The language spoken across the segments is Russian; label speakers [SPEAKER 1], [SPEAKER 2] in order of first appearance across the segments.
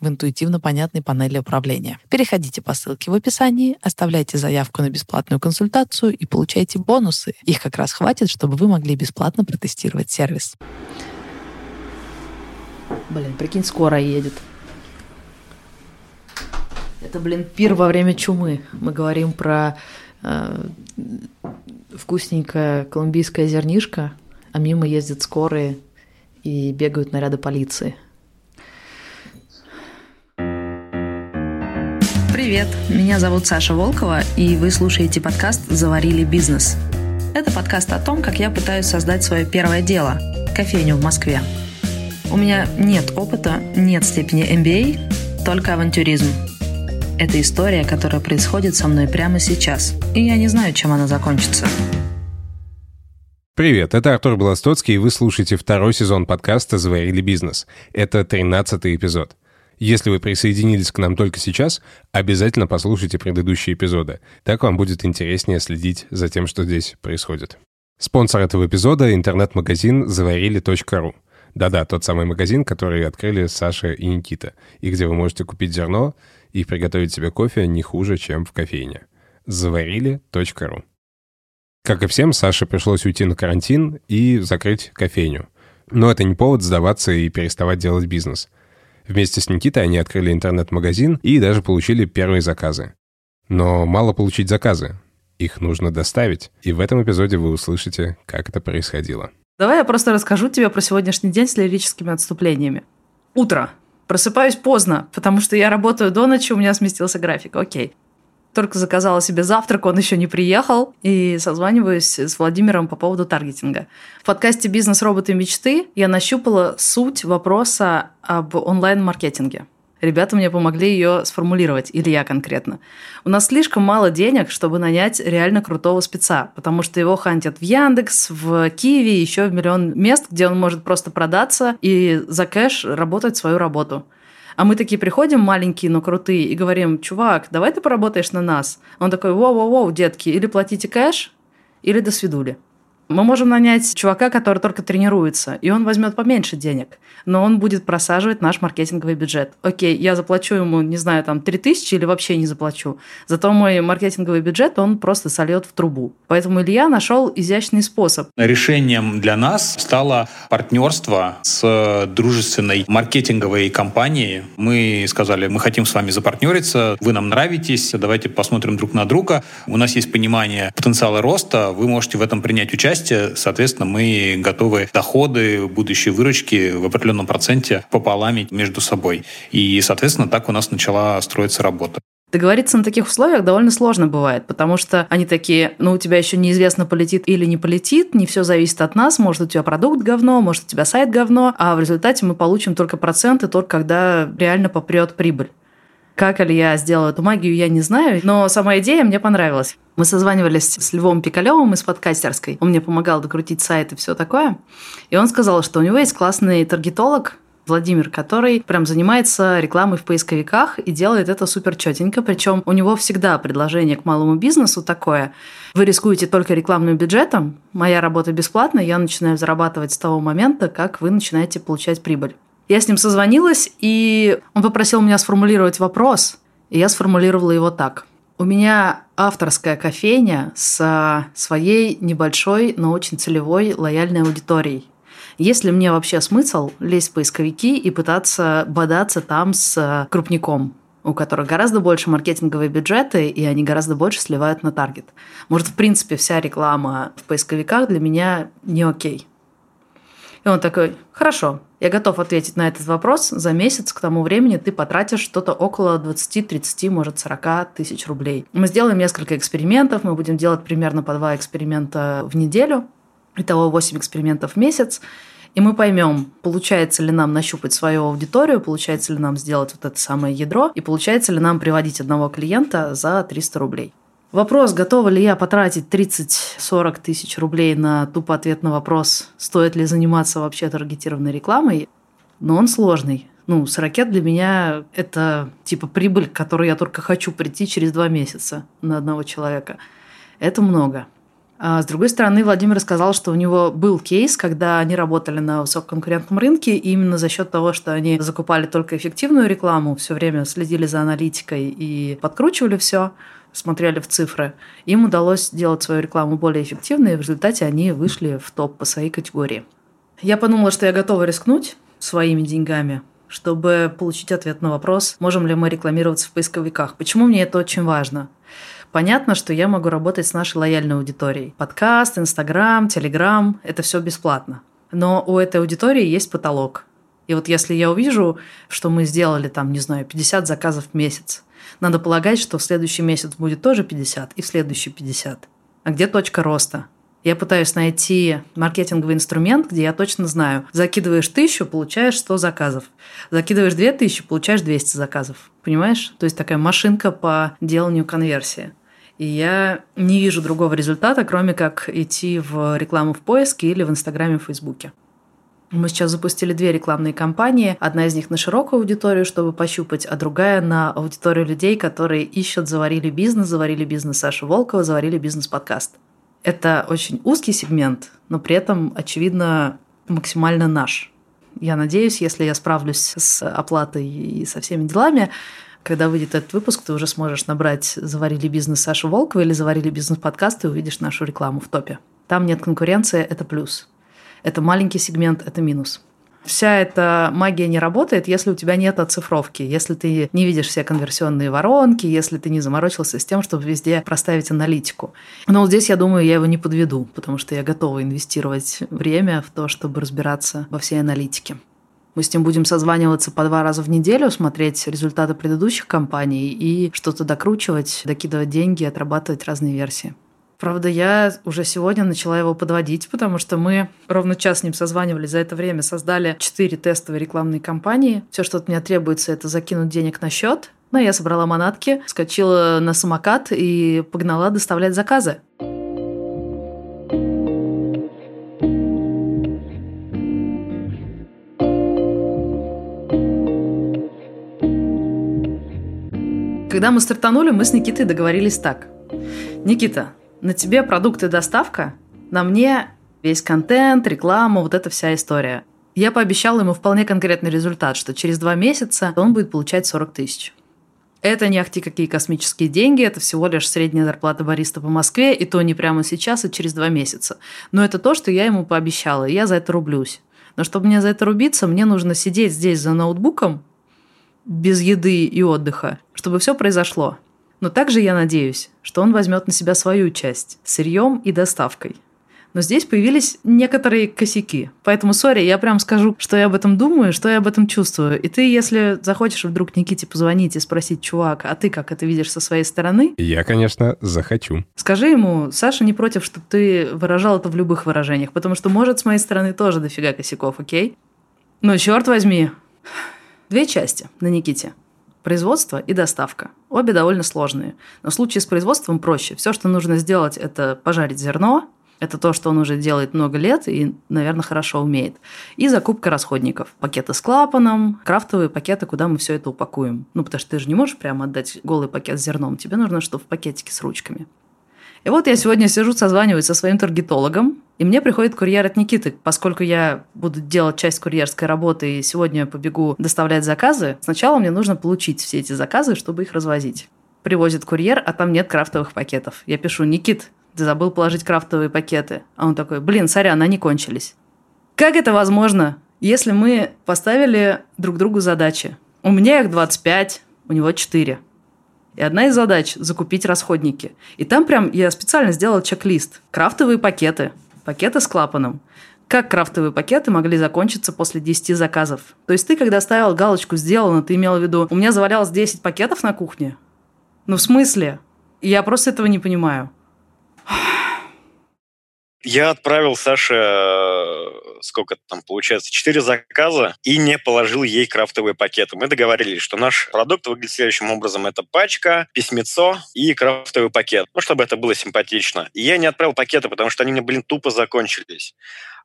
[SPEAKER 1] в интуитивно понятной панели управления. Переходите по ссылке в описании, оставляйте заявку на бесплатную консультацию и получайте бонусы. Их как раз хватит, чтобы вы могли бесплатно протестировать сервис.
[SPEAKER 2] Блин, прикинь, скоро едет. Это, блин, пир во время чумы. Мы говорим про э, вкусненькое колумбийское зернишко, а мимо ездят скорые и бегают наряды полиции. Привет, меня зовут Саша Волкова, и вы слушаете подкаст «Заварили бизнес». Это подкаст о том, как я пытаюсь создать свое первое дело – кофейню в Москве. У меня нет опыта, нет степени MBA, только авантюризм. Это история, которая происходит со мной прямо сейчас, и я не знаю, чем она закончится.
[SPEAKER 3] Привет, это Артур Белостоцкий, и вы слушаете второй сезон подкаста «Заварили бизнес». Это тринадцатый эпизод – если вы присоединились к нам только сейчас, обязательно послушайте предыдущие эпизоды. Так вам будет интереснее следить за тем, что здесь происходит. Спонсор этого эпизода — интернет-магазин заварили.ру. Да-да, тот самый магазин, который открыли Саша и Никита, и где вы можете купить зерно и приготовить себе кофе не хуже, чем в кофейне. заварили.ру. Как и всем, Саше пришлось уйти на карантин и закрыть кофейню. Но это не повод сдаваться и переставать делать бизнес — Вместе с Никитой они открыли интернет-магазин и даже получили первые заказы. Но мало получить заказы. Их нужно доставить. И в этом эпизоде вы услышите, как это происходило.
[SPEAKER 2] Давай я просто расскажу тебе про сегодняшний день с лирическими отступлениями. Утро. Просыпаюсь поздно, потому что я работаю до ночи, у меня сместился график. Окей только заказала себе завтрак, он еще не приехал, и созваниваюсь с Владимиром по поводу таргетинга. В подкасте «Бизнес. Роботы. Мечты» я нащупала суть вопроса об онлайн-маркетинге. Ребята мне помогли ее сформулировать, или я конкретно. У нас слишком мало денег, чтобы нанять реально крутого спеца, потому что его хантят в Яндекс, в Киеве, еще в миллион мест, где он может просто продаться и за кэш работать свою работу. А мы такие приходим, маленькие, но крутые, и говорим, чувак, давай ты поработаешь на нас. Он такой, воу-воу-воу, детки, или платите кэш, или до свидули. Мы можем нанять чувака, который только тренируется, и он возьмет поменьше денег, но он будет просаживать наш маркетинговый бюджет. Окей, я заплачу ему, не знаю, там 3000 или вообще не заплачу. Зато мой маркетинговый бюджет, он просто сольет в трубу. Поэтому Илья нашел изящный способ.
[SPEAKER 4] Решением для нас стало партнерство с дружественной маркетинговой компанией. Мы сказали, мы хотим с вами запартнериться, вы нам нравитесь, давайте посмотрим друг на друга. У нас есть понимание потенциала роста, вы можете в этом принять участие участие, соответственно, мы готовы доходы, будущие выручки в определенном проценте пополамить между собой. И, соответственно, так у нас начала строиться работа.
[SPEAKER 2] Договориться на таких условиях довольно сложно бывает, потому что они такие, ну, у тебя еще неизвестно, полетит или не полетит, не все зависит от нас, может, у тебя продукт говно, может, у тебя сайт говно, а в результате мы получим только проценты, только когда реально попрет прибыль. Как Илья сделал эту магию, я не знаю, но сама идея мне понравилась. Мы созванивались с Львом Пикалевым из подкастерской. Он мне помогал докрутить сайт и все такое. И он сказал, что у него есть классный таргетолог, Владимир, который прям занимается рекламой в поисковиках и делает это супер четенько. Причем у него всегда предложение к малому бизнесу такое. Вы рискуете только рекламным бюджетом, моя работа бесплатна, я начинаю зарабатывать с того момента, как вы начинаете получать прибыль. Я с ним созвонилась, и он попросил меня сформулировать вопрос, и я сформулировала его так. У меня авторская кофейня с своей небольшой, но очень целевой лояльной аудиторией. Есть ли мне вообще смысл лезть в поисковики и пытаться бодаться там с крупником, у которых гораздо больше маркетинговые бюджеты, и они гораздо больше сливают на таргет? Может, в принципе, вся реклама в поисковиках для меня не окей. И он такой, хорошо, я готов ответить на этот вопрос. За месяц к тому времени ты потратишь что-то около 20, 30, может 40 тысяч рублей. Мы сделаем несколько экспериментов, мы будем делать примерно по два эксперимента в неделю. Итого 8 экспериментов в месяц. И мы поймем, получается ли нам нащупать свою аудиторию, получается ли нам сделать вот это самое ядро, и получается ли нам приводить одного клиента за 300 рублей. Вопрос, готова ли я потратить 30-40 тысяч рублей на тупо ответ на вопрос, стоит ли заниматься вообще таргетированной рекламой, но он сложный. Ну, с ракет для меня это типа прибыль, к которой я только хочу прийти через два месяца на одного человека. Это много. А с другой стороны, Владимир сказал, что у него был кейс, когда они работали на высококонкурентном рынке, и именно за счет того, что они закупали только эффективную рекламу, все время следили за аналитикой и подкручивали все, смотрели в цифры, им удалось сделать свою рекламу более эффективной, и в результате они вышли в топ по своей категории. Я подумала, что я готова рискнуть своими деньгами, чтобы получить ответ на вопрос, можем ли мы рекламироваться в поисковиках. Почему мне это очень важно? Понятно, что я могу работать с нашей лояльной аудиторией. Подкаст, Инстаграм, Телеграм – это все бесплатно. Но у этой аудитории есть потолок. И вот если я увижу, что мы сделали там, не знаю, 50 заказов в месяц, надо полагать, что в следующий месяц будет тоже 50 и в следующий 50. А где точка роста? Я пытаюсь найти маркетинговый инструмент, где я точно знаю, закидываешь тысячу, получаешь 100 заказов. Закидываешь 2000, получаешь 200 заказов. Понимаешь? То есть такая машинка по деланию конверсии. И я не вижу другого результата, кроме как идти в рекламу в поиске или в Инстаграме, в Фейсбуке. Мы сейчас запустили две рекламные кампании. Одна из них на широкую аудиторию, чтобы пощупать, а другая на аудиторию людей, которые ищут «Заварили бизнес», «Заварили бизнес» Саши Волкова, «Заварили бизнес-подкаст». Это очень узкий сегмент, но при этом, очевидно, максимально наш. Я надеюсь, если я справлюсь с оплатой и со всеми делами, когда выйдет этот выпуск, ты уже сможешь набрать «Заварили бизнес Саши Волкова» или «Заварили бизнес-подкаст» и увидишь нашу рекламу в топе. Там нет конкуренции, это плюс. Это маленький сегмент, это минус. Вся эта магия не работает, если у тебя нет оцифровки, если ты не видишь все конверсионные воронки, если ты не заморочился с тем, чтобы везде проставить аналитику. Но вот здесь, я думаю, я его не подведу, потому что я готова инвестировать время в то, чтобы разбираться во всей аналитике. Мы с ним будем созваниваться по два раза в неделю, смотреть результаты предыдущих кампаний и что-то докручивать, докидывать деньги, отрабатывать разные версии. Правда, я уже сегодня начала его подводить, потому что мы ровно час с ним созванивались. За это время создали четыре тестовые рекламные кампании. Все, что от меня требуется, это закинуть денег на счет. Но я собрала манатки, скочила на самокат и погнала доставлять заказы. Когда мы стартанули, мы с Никитой договорились так. Никита, на тебе продукты доставка, на мне весь контент, реклама, вот эта вся история. Я пообещала ему вполне конкретный результат, что через два месяца он будет получать 40 тысяч. Это не ахти какие космические деньги, это всего лишь средняя зарплата бариста по Москве, и то не прямо сейчас, а через два месяца. Но это то, что я ему пообещала, и я за это рублюсь. Но чтобы мне за это рубиться, мне нужно сидеть здесь за ноутбуком без еды и отдыха, чтобы все произошло. Но также я надеюсь, что он возьмет на себя свою часть – сырьем и доставкой. Но здесь появились некоторые косяки. Поэтому, сори, я прям скажу, что я об этом думаю, что я об этом чувствую. И ты, если захочешь вдруг Никите позвонить и спросить, чувак, а ты как это видишь со своей стороны?
[SPEAKER 3] Я, конечно, захочу.
[SPEAKER 2] Скажи ему, Саша не против, чтобы ты выражал это в любых выражениях, потому что, может, с моей стороны тоже дофига косяков, окей? Но, черт возьми, две части на Никите – Производство и доставка. Обе довольно сложные. Но в случае с производством проще. Все, что нужно сделать, это пожарить зерно. Это то, что он уже делает много лет и, наверное, хорошо умеет. И закупка расходников. Пакеты с клапаном, крафтовые пакеты, куда мы все это упакуем. Ну, потому что ты же не можешь прямо отдать голый пакет с зерном. Тебе нужно, что в пакетике с ручками. И вот я сегодня сижу, созваниваюсь со своим таргетологом, и мне приходит курьер от Никиты. Поскольку я буду делать часть курьерской работы и сегодня побегу доставлять заказы, сначала мне нужно получить все эти заказы, чтобы их развозить. Привозит курьер, а там нет крафтовых пакетов. Я пишу, Никит, ты забыл положить крафтовые пакеты. А он такой, блин, сорян, они кончились. Как это возможно, если мы поставили друг другу задачи? У меня их 25, у него 4. И одна из задач – закупить расходники. И там прям я специально сделала чек-лист. Крафтовые пакеты, пакеты с клапаном, Как крафтовые пакеты могли закончиться после 10 заказов? То есть ты, когда ставил галочку «сделано», ты имел в виду «у меня завалялось 10 пакетов на кухне»? Ну, в смысле? Я просто этого не понимаю.
[SPEAKER 5] Я отправил Саше, э, сколько там получается, 4 заказа и не положил ей крафтовые пакеты. Мы договорились, что наш продукт выглядит следующим образом. Это пачка, письмецо и крафтовый пакет. Ну, чтобы это было симпатично. И я не отправил пакеты, потому что они мне, блин, тупо закончились.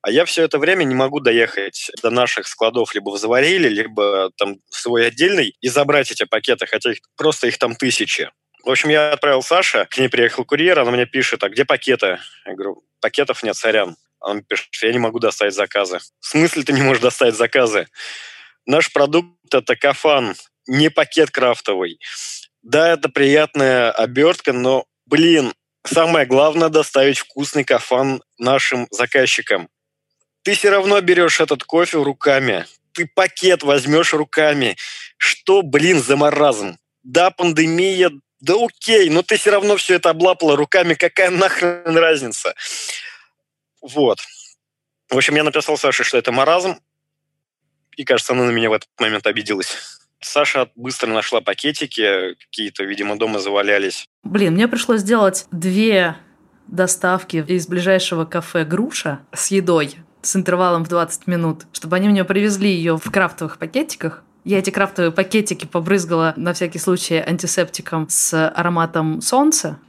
[SPEAKER 5] А я все это время не могу доехать до наших складов либо в Завариле, либо там свой отдельный и забрать эти пакеты, хотя их, просто их там тысячи. В общем, я отправил Саше, к ней приехал курьер, она мне пишет, а где пакеты? Я говорю, пакетов нет, сорян. Он пишет, я не могу доставить заказы. В смысле ты не можешь доставить заказы? Наш продукт – это кафан, не пакет крафтовый. Да, это приятная обертка, но, блин, самое главное – доставить вкусный кафан нашим заказчикам. Ты все равно берешь этот кофе руками. Ты пакет возьмешь руками. Что, блин, за маразм? Да, пандемия, да окей, но ты все равно все это облапала руками, какая нахрен разница? Вот. В общем, я написал Саше, что это маразм, и, кажется, она на меня в этот момент обиделась. Саша быстро нашла пакетики, какие-то, видимо, дома завалялись.
[SPEAKER 2] Блин, мне пришлось сделать две доставки из ближайшего кафе «Груша» с едой с интервалом в 20 минут, чтобы они мне привезли ее в крафтовых пакетиках, я эти крафтовые пакетики побрызгала на всякий случай антисептиком с ароматом солнца,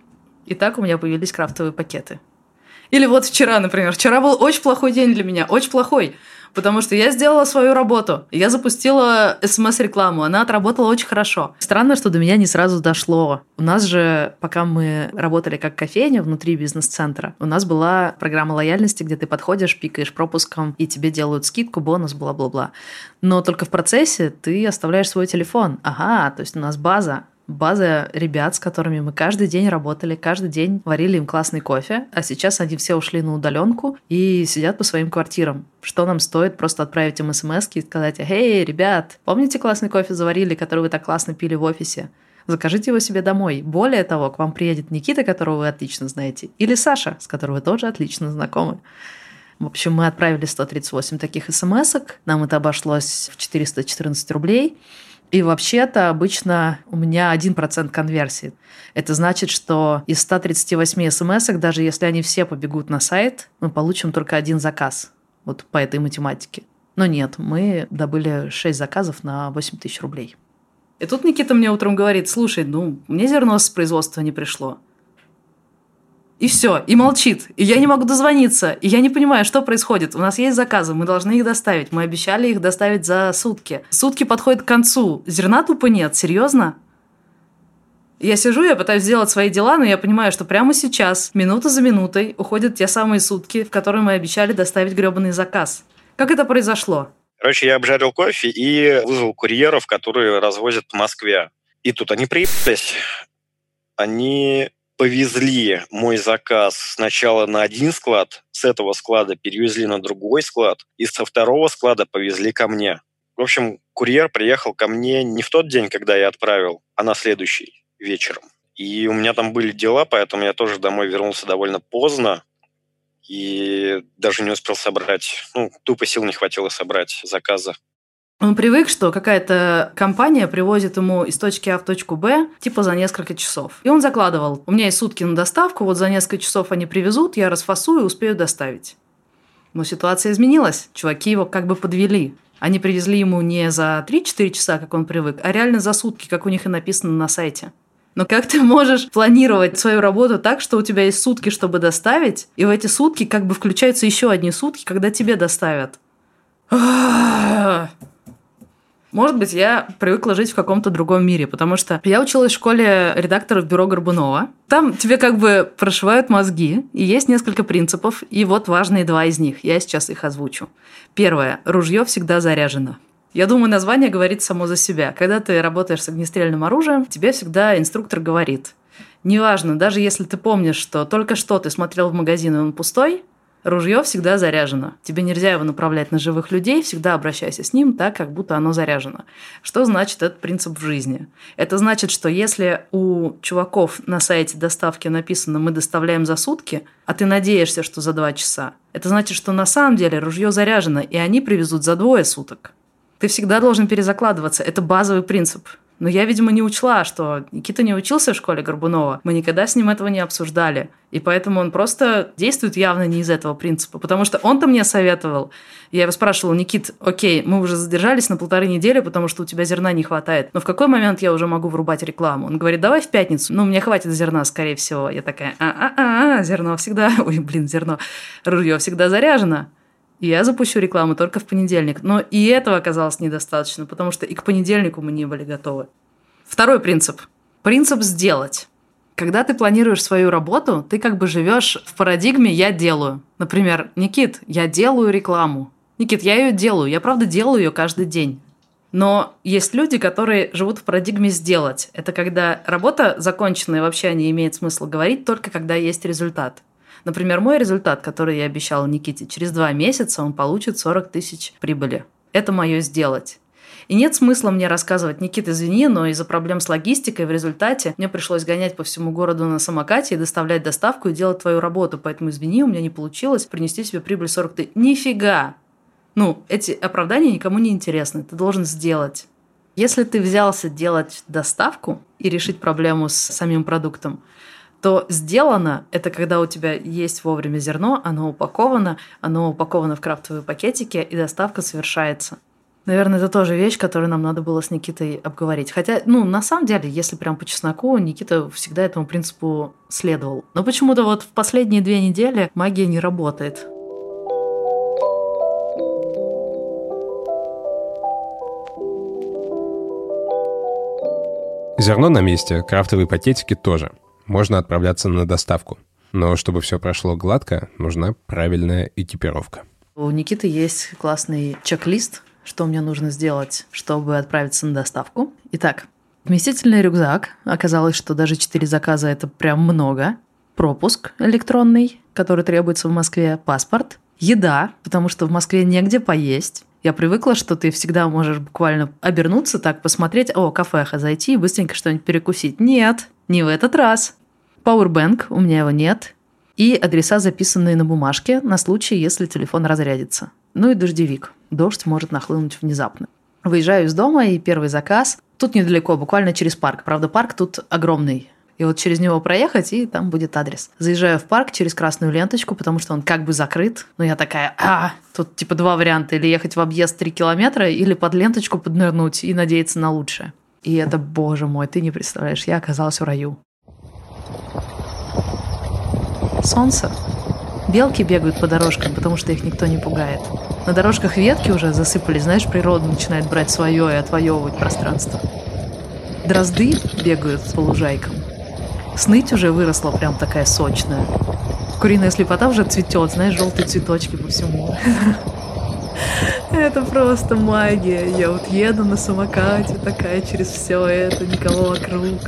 [SPEAKER 2] и так у меня появились крафтовые пакеты. Или вот вчера, например. Вчера был очень плохой день для меня, очень плохой потому что я сделала свою работу. Я запустила смс-рекламу, она отработала очень хорошо. Странно, что до меня не сразу дошло. У нас же, пока мы работали как кофейня внутри бизнес-центра, у нас была программа лояльности, где ты подходишь, пикаешь пропуском, и тебе делают скидку, бонус, бла-бла-бла. Но только в процессе ты оставляешь свой телефон. Ага, то есть у нас база, база ребят, с которыми мы каждый день работали, каждый день варили им классный кофе, а сейчас они все ушли на удаленку и сидят по своим квартирам. Что нам стоит просто отправить им смс и сказать, «Эй, ребят, помните классный кофе заварили, который вы так классно пили в офисе? Закажите его себе домой. Более того, к вам приедет Никита, которого вы отлично знаете, или Саша, с которым вы тоже отлично знакомы. В общем, мы отправили 138 таких смс -ок. Нам это обошлось в 414 рублей. И вообще-то обычно у меня 1% конверсии. Это значит, что из 138 смс, даже если они все побегут на сайт, мы получим только один заказ. Вот по этой математике. Но нет, мы добыли 6 заказов на 8 тысяч рублей. И тут Никита мне утром говорит, слушай, ну, мне зерно с производства не пришло. И все, и молчит. И я не могу дозвониться. И я не понимаю, что происходит. У нас есть заказы, мы должны их доставить. Мы обещали их доставить за сутки. Сутки подходят к концу. Зерна тупо нет. Серьезно? Я сижу, я пытаюсь сделать свои дела, но я понимаю, что прямо сейчас, минута за минутой, уходят те самые сутки, в которые мы обещали доставить гребаный заказ. Как это произошло?
[SPEAKER 5] Короче, я обжарил кофе и вызвал курьеров, которые развозят в Москве. И тут они приехались. Они повезли мой заказ сначала на один склад, с этого склада перевезли на другой склад, и со второго склада повезли ко мне. В общем, курьер приехал ко мне не в тот день, когда я отправил, а на следующий вечером. И у меня там были дела, поэтому я тоже домой вернулся довольно поздно и даже не успел собрать, ну, тупо сил не хватило собрать заказа.
[SPEAKER 2] Он привык, что какая-то компания привозит ему из точки А в точку Б типа за несколько часов. И он закладывал, у меня есть сутки на доставку, вот за несколько часов они привезут, я расфасую и успею доставить. Но ситуация изменилась, чуваки его как бы подвели. Они привезли ему не за 3-4 часа, как он привык, а реально за сутки, как у них и написано на сайте. Но как ты можешь планировать свою работу так, что у тебя есть сутки, чтобы доставить, и в эти сутки как бы включаются еще одни сутки, когда тебе доставят? Может быть, я привыкла жить в каком-то другом мире, потому что я училась в школе редакторов бюро Горбунова. Там тебе как бы прошивают мозги, и есть несколько принципов, и вот важные два из них. Я сейчас их озвучу. Первое. Ружье всегда заряжено. Я думаю, название говорит само за себя. Когда ты работаешь с огнестрельным оружием, тебе всегда инструктор говорит, неважно, даже если ты помнишь, что только что ты смотрел в магазин, и он пустой, Ружье всегда заряжено. Тебе нельзя его направлять на живых людей, всегда обращайся с ним так, как будто оно заряжено. Что значит этот принцип в жизни? Это значит, что если у чуваков на сайте доставки написано «мы доставляем за сутки», а ты надеешься, что за два часа, это значит, что на самом деле ружье заряжено, и они привезут за двое суток. Ты всегда должен перезакладываться. Это базовый принцип. Но я, видимо, не учла, что Никита не учился в школе Горбунова. Мы никогда с ним этого не обсуждали. И поэтому он просто действует явно не из этого принципа. Потому что он-то мне советовал. Я его спрашивала, Никит, окей, мы уже задержались на полторы недели, потому что у тебя зерна не хватает. Но в какой момент я уже могу врубать рекламу? Он говорит, давай в пятницу. Ну, мне хватит зерна, скорее всего. Я такая, а-а-а, зерно всегда... Ой, блин, зерно. Ружье всегда заряжено я запущу рекламу только в понедельник. Но и этого оказалось недостаточно, потому что и к понедельнику мы не были готовы. Второй принцип. Принцип «сделать». Когда ты планируешь свою работу, ты как бы живешь в парадигме «я делаю». Например, Никит, я делаю рекламу. Никит, я ее делаю. Я правда делаю ее каждый день. Но есть люди, которые живут в парадигме «сделать». Это когда работа закончена и вообще не имеет смысла говорить только когда есть результат. Например, мой результат, который я обещала Никите, через два месяца он получит 40 тысяч прибыли. Это мое сделать. И нет смысла мне рассказывать, Никита, извини, но из-за проблем с логистикой в результате мне пришлось гонять по всему городу на самокате и доставлять доставку и делать твою работу. Поэтому извини, у меня не получилось принести себе прибыль 40 тысяч. Нифига! Ну, эти оправдания никому не интересны. Ты должен сделать. Если ты взялся делать доставку и решить проблему с самим продуктом, то сделано – это когда у тебя есть вовремя зерно, оно упаковано, оно упаковано в крафтовые пакетики, и доставка совершается. Наверное, это тоже вещь, которую нам надо было с Никитой обговорить. Хотя, ну, на самом деле, если прям по чесноку, Никита всегда этому принципу следовал. Но почему-то вот в последние две недели магия не работает.
[SPEAKER 3] Зерно на месте, крафтовые пакетики тоже – можно отправляться на доставку. Но чтобы все прошло гладко, нужна правильная экипировка.
[SPEAKER 2] У Никиты есть классный чек-лист, что мне нужно сделать, чтобы отправиться на доставку. Итак, вместительный рюкзак. Оказалось, что даже 4 заказа – это прям много. Пропуск электронный, который требуется в Москве. Паспорт. Еда, потому что в Москве негде поесть. Я привыкла, что ты всегда можешь буквально обернуться так, посмотреть, о, кафеха зайти и быстренько что-нибудь перекусить. Нет, не в этот раз. Powerbank, у меня его нет. И адреса, записанные на бумажке, на случай, если телефон разрядится. Ну и дождевик. Дождь может нахлынуть внезапно. Выезжаю из дома, и первый заказ. Тут недалеко, буквально через парк. Правда, парк тут огромный. И вот через него проехать, и там будет адрес. Заезжаю в парк через красную ленточку, потому что он как бы закрыт. Но я такая, а, тут типа два варианта. Или ехать в объезд 3 километра, или под ленточку поднырнуть и надеяться на лучшее. И это, боже мой, ты не представляешь, я оказалась в раю. Солнце. Белки бегают по дорожкам, потому что их никто не пугает. На дорожках ветки уже засыпались, знаешь, природа начинает брать свое и отвоевывать пространство. Дрозды бегают по лужайкам. Сныть уже выросла прям такая сочная. Куриная слепота уже цветет, знаешь, желтые цветочки по всему. Это просто магия. Я вот еду на самокате такая через все это, никого вокруг.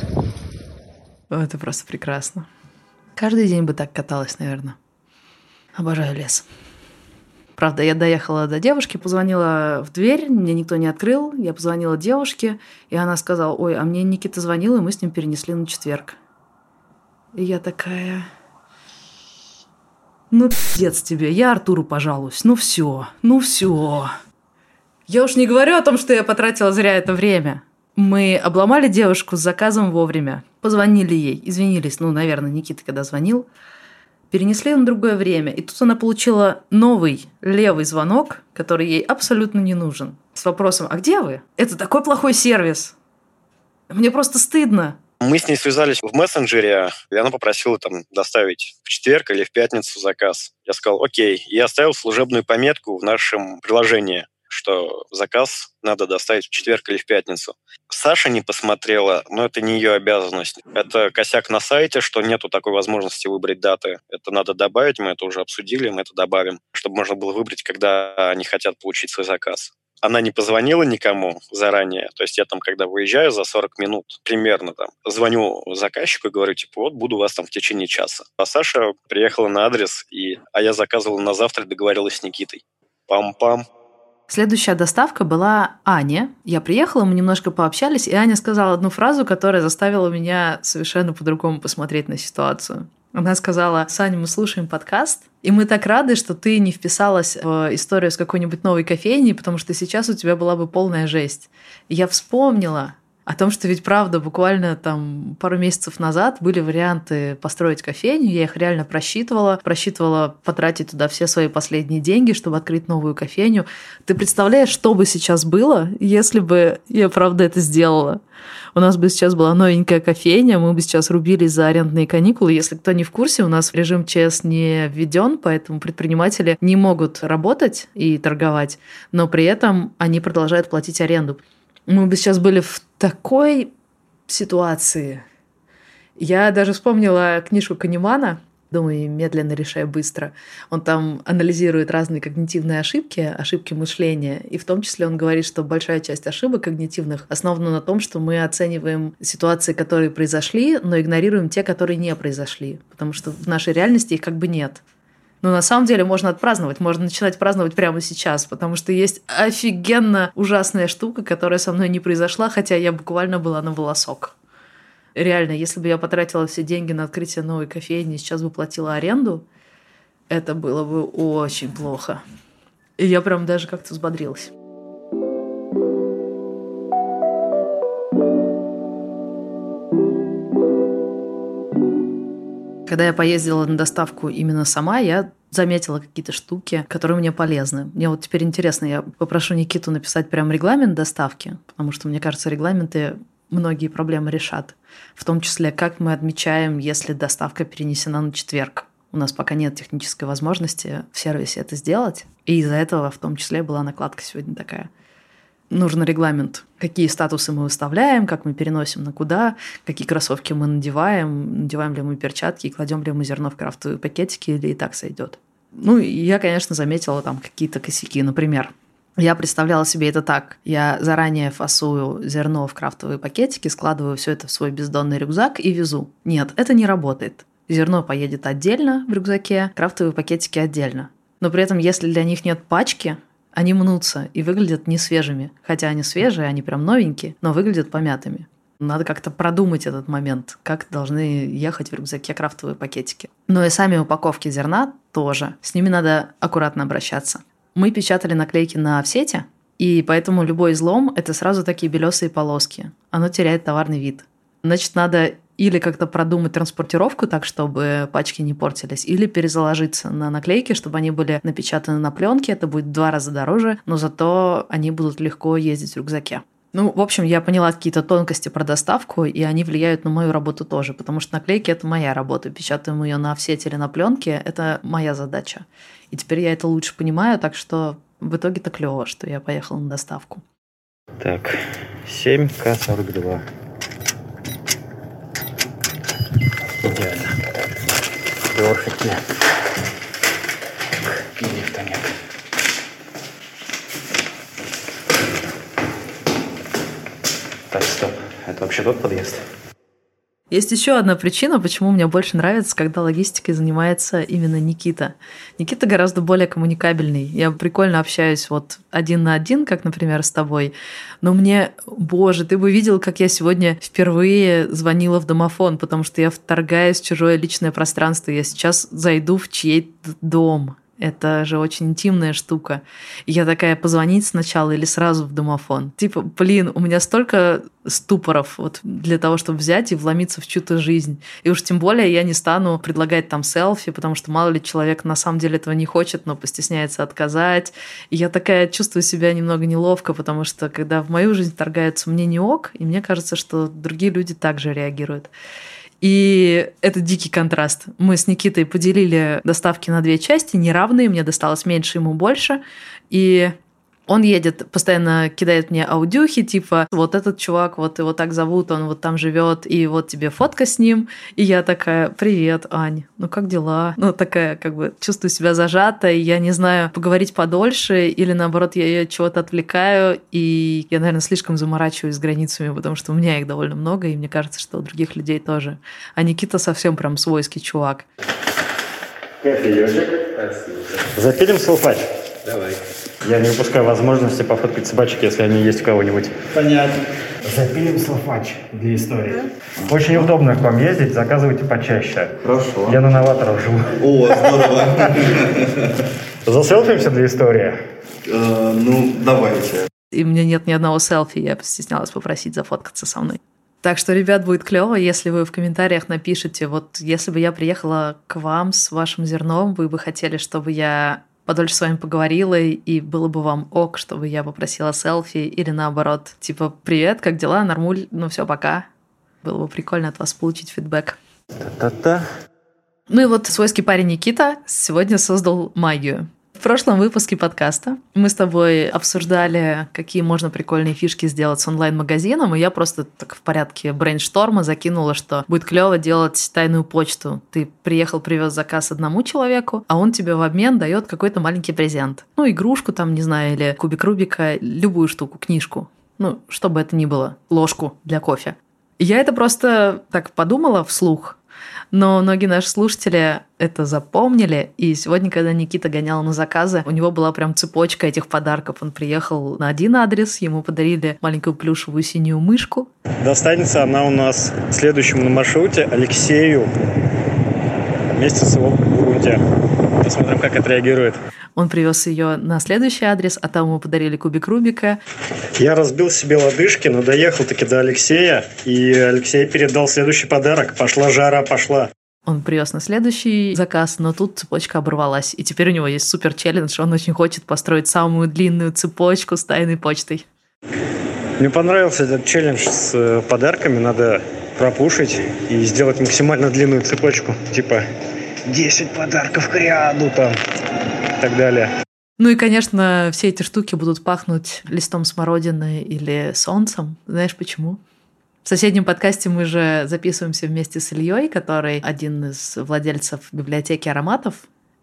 [SPEAKER 2] Это просто прекрасно. Каждый день бы так каталась, наверное. Обожаю лес. Правда, я доехала до девушки, позвонила в дверь, мне никто не открыл. Я позвонила девушке, и она сказала, ой, а мне Никита звонил, и мы с ним перенесли на четверг. И я такая... Ну, пиздец тебе, я Артуру пожалуюсь. Ну все, ну все. Я уж не говорю о том, что я потратила зря это время. Мы обломали девушку с заказом вовремя. Позвонили ей, извинились, ну, наверное, Никита, когда звонил. Перенесли на другое время. И тут она получила новый левый звонок, который ей абсолютно не нужен. С вопросом, а где вы? Это такой плохой сервис. Мне просто стыдно.
[SPEAKER 5] Мы с ней связались в мессенджере, и она попросила там доставить в четверг или в пятницу заказ. Я сказал, окей. И оставил служебную пометку в нашем приложении что заказ надо доставить в четверг или в пятницу. Саша не посмотрела, но это не ее обязанность. Это косяк на сайте, что нету такой возможности выбрать даты. Это надо добавить, мы это уже обсудили, мы это добавим, чтобы можно было выбрать, когда они хотят получить свой заказ она не позвонила никому заранее. То есть я там, когда выезжаю за 40 минут примерно там, звоню заказчику и говорю, типа, вот буду у вас там в течение часа. А Саша приехала на адрес, и, а я заказывал на завтра, договорилась с Никитой. Пам-пам.
[SPEAKER 2] Следующая доставка была Аня. Я приехала, мы немножко пообщались, и Аня сказала одну фразу, которая заставила меня совершенно по-другому посмотреть на ситуацию. Она сказала, Саня, мы слушаем подкаст, и мы так рады, что ты не вписалась в историю с какой-нибудь новой кофейней, потому что сейчас у тебя была бы полная жесть. Я вспомнила, о том, что ведь правда, буквально там пару месяцев назад были варианты построить кофейню, я их реально просчитывала, просчитывала потратить туда все свои последние деньги, чтобы открыть новую кофейню. Ты представляешь, что бы сейчас было, если бы я правда это сделала? У нас бы сейчас была новенькая кофейня, мы бы сейчас рубились за арендные каникулы. Если кто не в курсе, у нас режим ЧС не введен, поэтому предприниматели не могут работать и торговать, но при этом они продолжают платить аренду мы бы сейчас были в такой ситуации. Я даже вспомнила книжку Канемана «Думай медленно, решай быстро». Он там анализирует разные когнитивные ошибки, ошибки мышления, и в том числе он говорит, что большая часть ошибок когнитивных основана на том, что мы оцениваем ситуации, которые произошли, но игнорируем те, которые не произошли, потому что в нашей реальности их как бы нет. Но на самом деле можно отпраздновать, можно начинать праздновать прямо сейчас, потому что есть офигенно ужасная штука, которая со мной не произошла, хотя я буквально была на волосок. Реально, если бы я потратила все деньги на открытие новой кофейни, сейчас бы платила аренду, это было бы очень плохо. И я прям даже как-то взбодрилась. Когда я поездила на доставку именно сама, я заметила какие-то штуки, которые мне полезны. Мне вот теперь интересно, я попрошу Никиту написать прям регламент доставки, потому что, мне кажется, регламенты многие проблемы решат. В том числе, как мы отмечаем, если доставка перенесена на четверг. У нас пока нет технической возможности в сервисе это сделать. И из-за этого в том числе была накладка сегодня такая – нужен регламент, какие статусы мы выставляем, как мы переносим на куда, какие кроссовки мы надеваем, надеваем ли мы перчатки, кладем ли мы зерно в крафтовые пакетики или и так сойдет. Ну, я, конечно, заметила там какие-то косяки. Например, я представляла себе это так. Я заранее фасую зерно в крафтовые пакетики, складываю все это в свой бездонный рюкзак и везу. Нет, это не работает. Зерно поедет отдельно в рюкзаке, крафтовые пакетики отдельно. Но при этом, если для них нет пачки, они мнутся и выглядят не свежими. Хотя они свежие, они прям новенькие, но выглядят помятыми. Надо как-то продумать этот момент, как должны ехать в рюкзаке крафтовые пакетики. Но и сами упаковки зерна тоже. С ними надо аккуратно обращаться. Мы печатали наклейки на офсете, и поэтому любой излом – это сразу такие белесые полоски. Оно теряет товарный вид. Значит, надо или как-то продумать транспортировку так, чтобы пачки не портились, или перезаложиться на наклейки, чтобы они были напечатаны на пленке. Это будет в два раза дороже, но зато они будут легко ездить в рюкзаке. Ну, в общем, я поняла какие-то тонкости про доставку, и они влияют на мою работу тоже, потому что наклейки – это моя работа. Печатаем ее на офсете или на пленке – это моя задача. И теперь я это лучше понимаю, так что в итоге-то клево, что я поехала на доставку.
[SPEAKER 5] Так, 7К42. Идеально. Перфектно. И лифта нет. Так, стоп. Это вообще тот подъезд?
[SPEAKER 2] Есть еще одна причина, почему мне больше нравится, когда логистикой занимается именно Никита. Никита гораздо более коммуникабельный. Я прикольно общаюсь вот один на один, как, например, с тобой. Но мне, боже, ты бы видел, как я сегодня впервые звонила в домофон, потому что я вторгаюсь в чужое личное пространство. Я сейчас зайду в чей-то дом. Это же очень интимная штука. Я такая, позвонить сначала или сразу в домофон? Типа, блин, у меня столько ступоров вот для того, чтобы взять и вломиться в чью-то жизнь. И уж тем более я не стану предлагать там селфи, потому что мало ли человек на самом деле этого не хочет, но постесняется отказать. И я такая чувствую себя немного неловко, потому что когда в мою жизнь торгаются мне не ок, и мне кажется, что другие люди также реагируют. И это дикий контраст. Мы с Никитой поделили доставки на две части, неравные, мне досталось меньше, ему больше. И Он едет, постоянно кидает мне аудюхи, типа, вот этот чувак, вот его так зовут, он вот там живет, и вот тебе фотка с ним. И я такая, привет, Ань, ну как дела? Ну такая, как бы, чувствую себя зажатой, я не знаю, поговорить подольше, или наоборот, я ее чего-то отвлекаю, и я, наверное, слишком заморачиваюсь с границами, потому что у меня их довольно много, и мне кажется, что у других людей тоже. А Никита совсем прям свойский чувак.
[SPEAKER 6] Кофеечек. Запилим салфач?
[SPEAKER 5] Давай.
[SPEAKER 6] Я не упускаю возможности пофоткать собачек, если они есть у кого-нибудь.
[SPEAKER 7] Понятно.
[SPEAKER 6] Запилим салфач для истории. Очень удобно к вам ездить, заказывайте почаще.
[SPEAKER 7] Хорошо.
[SPEAKER 6] Я на новаторов живу.
[SPEAKER 7] О, здорово.
[SPEAKER 6] Заселфимся для истории?
[SPEAKER 7] Э, Ну, давайте.
[SPEAKER 2] И у меня нет ни одного селфи, я постеснялась попросить зафоткаться со мной. Так что, ребят, будет клево, если вы в комментариях напишите, вот если бы я приехала к вам с вашим зерном, вы бы хотели, чтобы я подольше с вами поговорила, и было бы вам ок, чтобы я попросила селфи, или наоборот, типа, привет, как дела, нормуль, ну все, пока. Было бы прикольно от вас получить фидбэк.
[SPEAKER 6] Та-та.
[SPEAKER 2] Ну и вот свойский парень Никита сегодня создал магию. В прошлом выпуске подкаста мы с тобой обсуждали, какие можно прикольные фишки сделать с онлайн-магазином, и я просто так в порядке брейншторма закинула, что будет клево делать тайную почту. Ты приехал, привез заказ одному человеку, а он тебе в обмен дает какой-то маленький презент. Ну, игрушку там, не знаю, или кубик Рубика, любую штуку, книжку. Ну, что бы это ни было, ложку для кофе. Я это просто так подумала вслух, но многие наши слушатели это запомнили, и сегодня, когда Никита гонял на заказы, у него была прям цепочка этих подарков. Он приехал на один адрес, ему подарили маленькую плюшевую синюю мышку.
[SPEAKER 6] Достанется она у нас следующему на маршруте Алексею вместе с его. Посмотрим, как отреагирует.
[SPEAKER 2] Он привез ее на следующий адрес, а там ему подарили кубик Рубика.
[SPEAKER 6] Я разбил себе лодыжки, но доехал таки до Алексея, и Алексей передал следующий подарок. Пошла жара, пошла.
[SPEAKER 2] Он привез на следующий заказ, но тут цепочка оборвалась. И теперь у него есть супер челлендж. Он очень хочет построить самую длинную цепочку с тайной почтой.
[SPEAKER 6] Мне понравился этот челлендж с э, подарками. Надо пропушить и сделать максимально длинную цепочку. Типа 10 подарков к ряду там и так далее.
[SPEAKER 2] Ну и, конечно, все эти штуки будут пахнуть листом смородины или солнцем. Знаешь почему? В соседнем подкасте мы же записываемся вместе с Ильей, который один из владельцев библиотеки ароматов.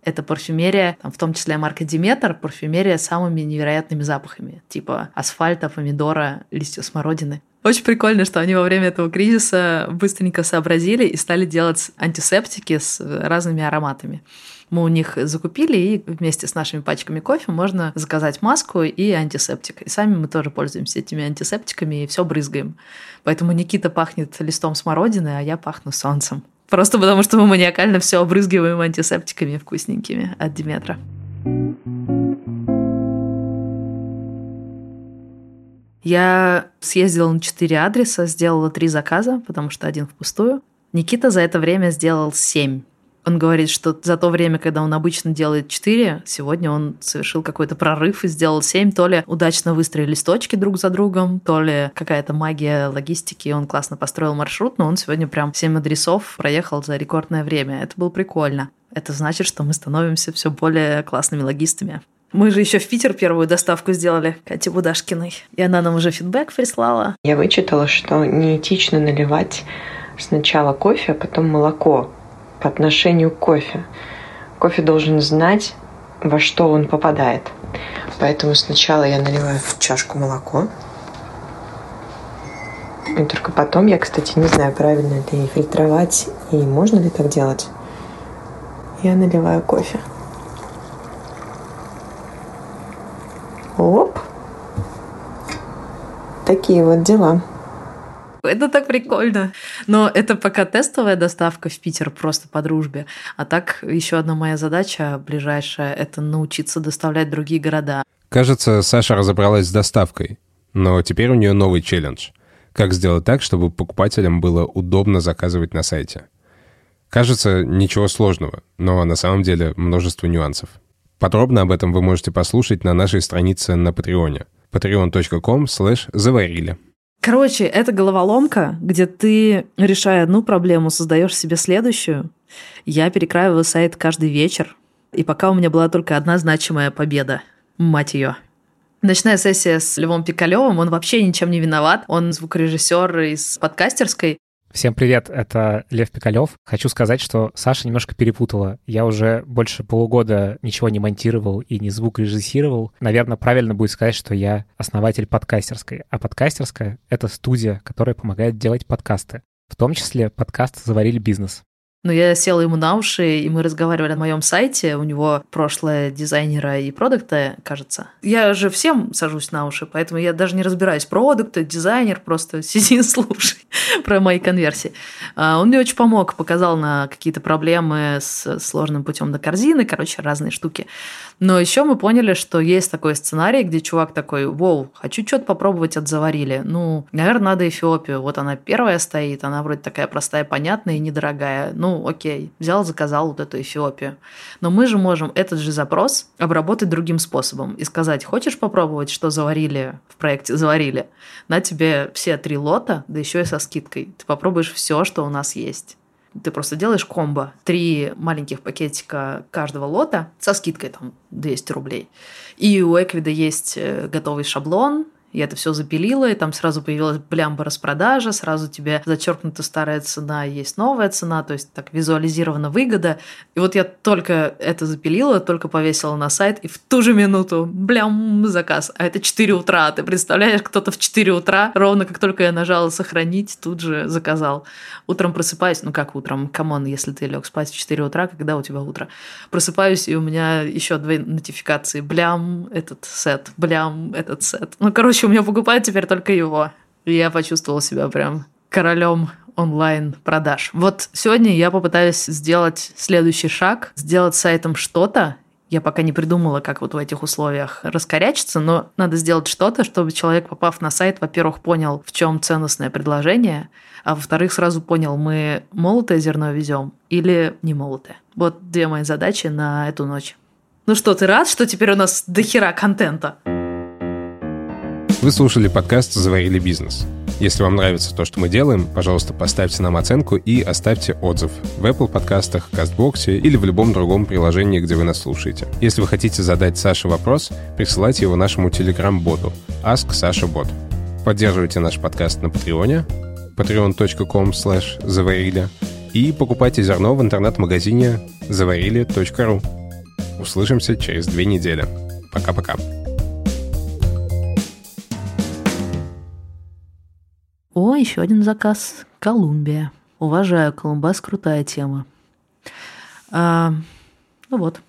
[SPEAKER 2] Это парфюмерия, там, в том числе марка Диметр, парфюмерия с самыми невероятными запахами, типа асфальта, помидора, листья смородины. Очень прикольно, что они во время этого кризиса быстренько сообразили и стали делать антисептики с разными ароматами. Мы у них закупили, и вместе с нашими пачками кофе можно заказать маску и антисептик. И сами мы тоже пользуемся этими антисептиками и все брызгаем. Поэтому Никита пахнет листом смородины, а я пахну солнцем. Просто потому, что мы маниакально все обрызгиваем антисептиками вкусненькими от Диметра. Я съездила на четыре адреса, сделала три заказа, потому что один впустую. Никита за это время сделал семь. Он говорит, что за то время, когда он обычно делает 4, сегодня он совершил какой-то прорыв и сделал 7. То ли удачно выстроились точки друг за другом, то ли какая-то магия логистики, он классно построил маршрут, но он сегодня прям 7 адресов проехал за рекордное время. Это было прикольно. Это значит, что мы становимся все более классными логистами. Мы же еще в Питер первую доставку сделали Кате Будашкиной. И она нам уже фидбэк прислала.
[SPEAKER 8] Я вычитала, что неэтично наливать сначала кофе, а потом молоко по отношению к кофе. Кофе должен знать, во что он попадает. Поэтому сначала я наливаю в чашку молоко. И только потом, я, кстати, не знаю, правильно ли фильтровать и можно ли так делать. Я наливаю кофе. Такие вот дела.
[SPEAKER 2] Это так прикольно. Но это пока тестовая доставка в Питер просто по дружбе. А так еще одна моя задача ближайшая – это научиться доставлять другие города.
[SPEAKER 3] Кажется, Саша разобралась с доставкой, но теперь у нее новый челлендж. Как сделать так, чтобы покупателям было удобно заказывать на сайте? Кажется, ничего сложного, но на самом деле множество нюансов. Подробно об этом вы можете послушать на нашей странице на Патреоне patreon.com slash заварили.
[SPEAKER 2] Короче, это головоломка, где ты, решая одну проблему, создаешь себе следующую. Я перекраиваю сайт каждый вечер, и пока у меня была только одна значимая победа. Мать ее. Ночная сессия с Львом Пикалевым, он вообще ничем не виноват. Он звукорежиссер из подкастерской.
[SPEAKER 9] Всем привет, это Лев Пикалев. Хочу сказать, что Саша немножко перепутала. Я уже больше полугода ничего не монтировал и не звук режиссировал. Наверное, правильно будет сказать, что я основатель подкастерской. А подкастерская — это студия, которая помогает делать подкасты. В том числе подкаст «Заварили бизнес».
[SPEAKER 2] Но я села ему на уши, и мы разговаривали на моем сайте. У него прошлое дизайнера и продукта, кажется. Я же всем сажусь на уши, поэтому я даже не разбираюсь. Продукты, дизайнер, просто сиди и слушай про мои конверсии. А, он мне очень помог, показал на какие-то проблемы с сложным путем до корзины, короче, разные штуки. Но еще мы поняли, что есть такой сценарий, где чувак такой, вау, хочу что-то попробовать от заварили. Ну, наверное, надо Эфиопию. Вот она первая стоит, она вроде такая простая, понятная и недорогая. Ну, окей, взял, заказал вот эту Эфиопию. Но мы же можем этот же запрос обработать другим способом и сказать, хочешь попробовать, что заварили в проекте «Заварили»? На тебе все три лота, да еще и со скидкой. Ты попробуешь все, что у нас есть. Ты просто делаешь комбо. Три маленьких пакетика каждого лота со скидкой там 200 рублей. И у Эквида есть э, готовый шаблон, я это все запилила, и там сразу появилась блямба распродажа, сразу тебе зачеркнута старая цена, есть новая цена, то есть так визуализирована выгода. И вот я только это запилила, только повесила на сайт, и в ту же минуту, блям, заказ. А это 4 утра, ты представляешь, кто-то в 4 утра, ровно как только я нажала «сохранить», тут же заказал. Утром просыпаюсь, ну как утром, come on, если ты лег спать в 4 утра, когда у тебя утро? Просыпаюсь, и у меня еще две нотификации, блям, этот сет, блям, этот сет. Ну, короче, короче, у меня покупают теперь только его. Я почувствовала себя прям королем онлайн-продаж. Вот сегодня я попытаюсь сделать следующий шаг, сделать сайтом что-то, я пока не придумала, как вот в этих условиях раскорячиться, но надо сделать что-то, чтобы человек, попав на сайт, во-первых, понял, в чем ценностное предложение, а во-вторых, сразу понял, мы молотое зерно везем или не молотое. Вот две мои задачи на эту ночь. Ну что, ты рад, что теперь у нас дохера контента?
[SPEAKER 3] Вы слушали подкаст «Заварили бизнес». Если вам нравится то, что мы делаем, пожалуйста, поставьте нам оценку и оставьте отзыв в Apple подкастах, Кастбоксе или в любом другом приложении, где вы нас слушаете. Если вы хотите задать Саше вопрос, присылайте его нашему телеграм-боту Ask Sasha Bot. Поддерживайте наш подкаст на Патреоне patreon.com slash заварили и покупайте зерно в интернет-магазине заварили.ру. Услышимся через две недели. Пока-пока.
[SPEAKER 2] О, еще один заказ. Колумбия. Уважаю, Колумбас крутая тема. А, ну вот.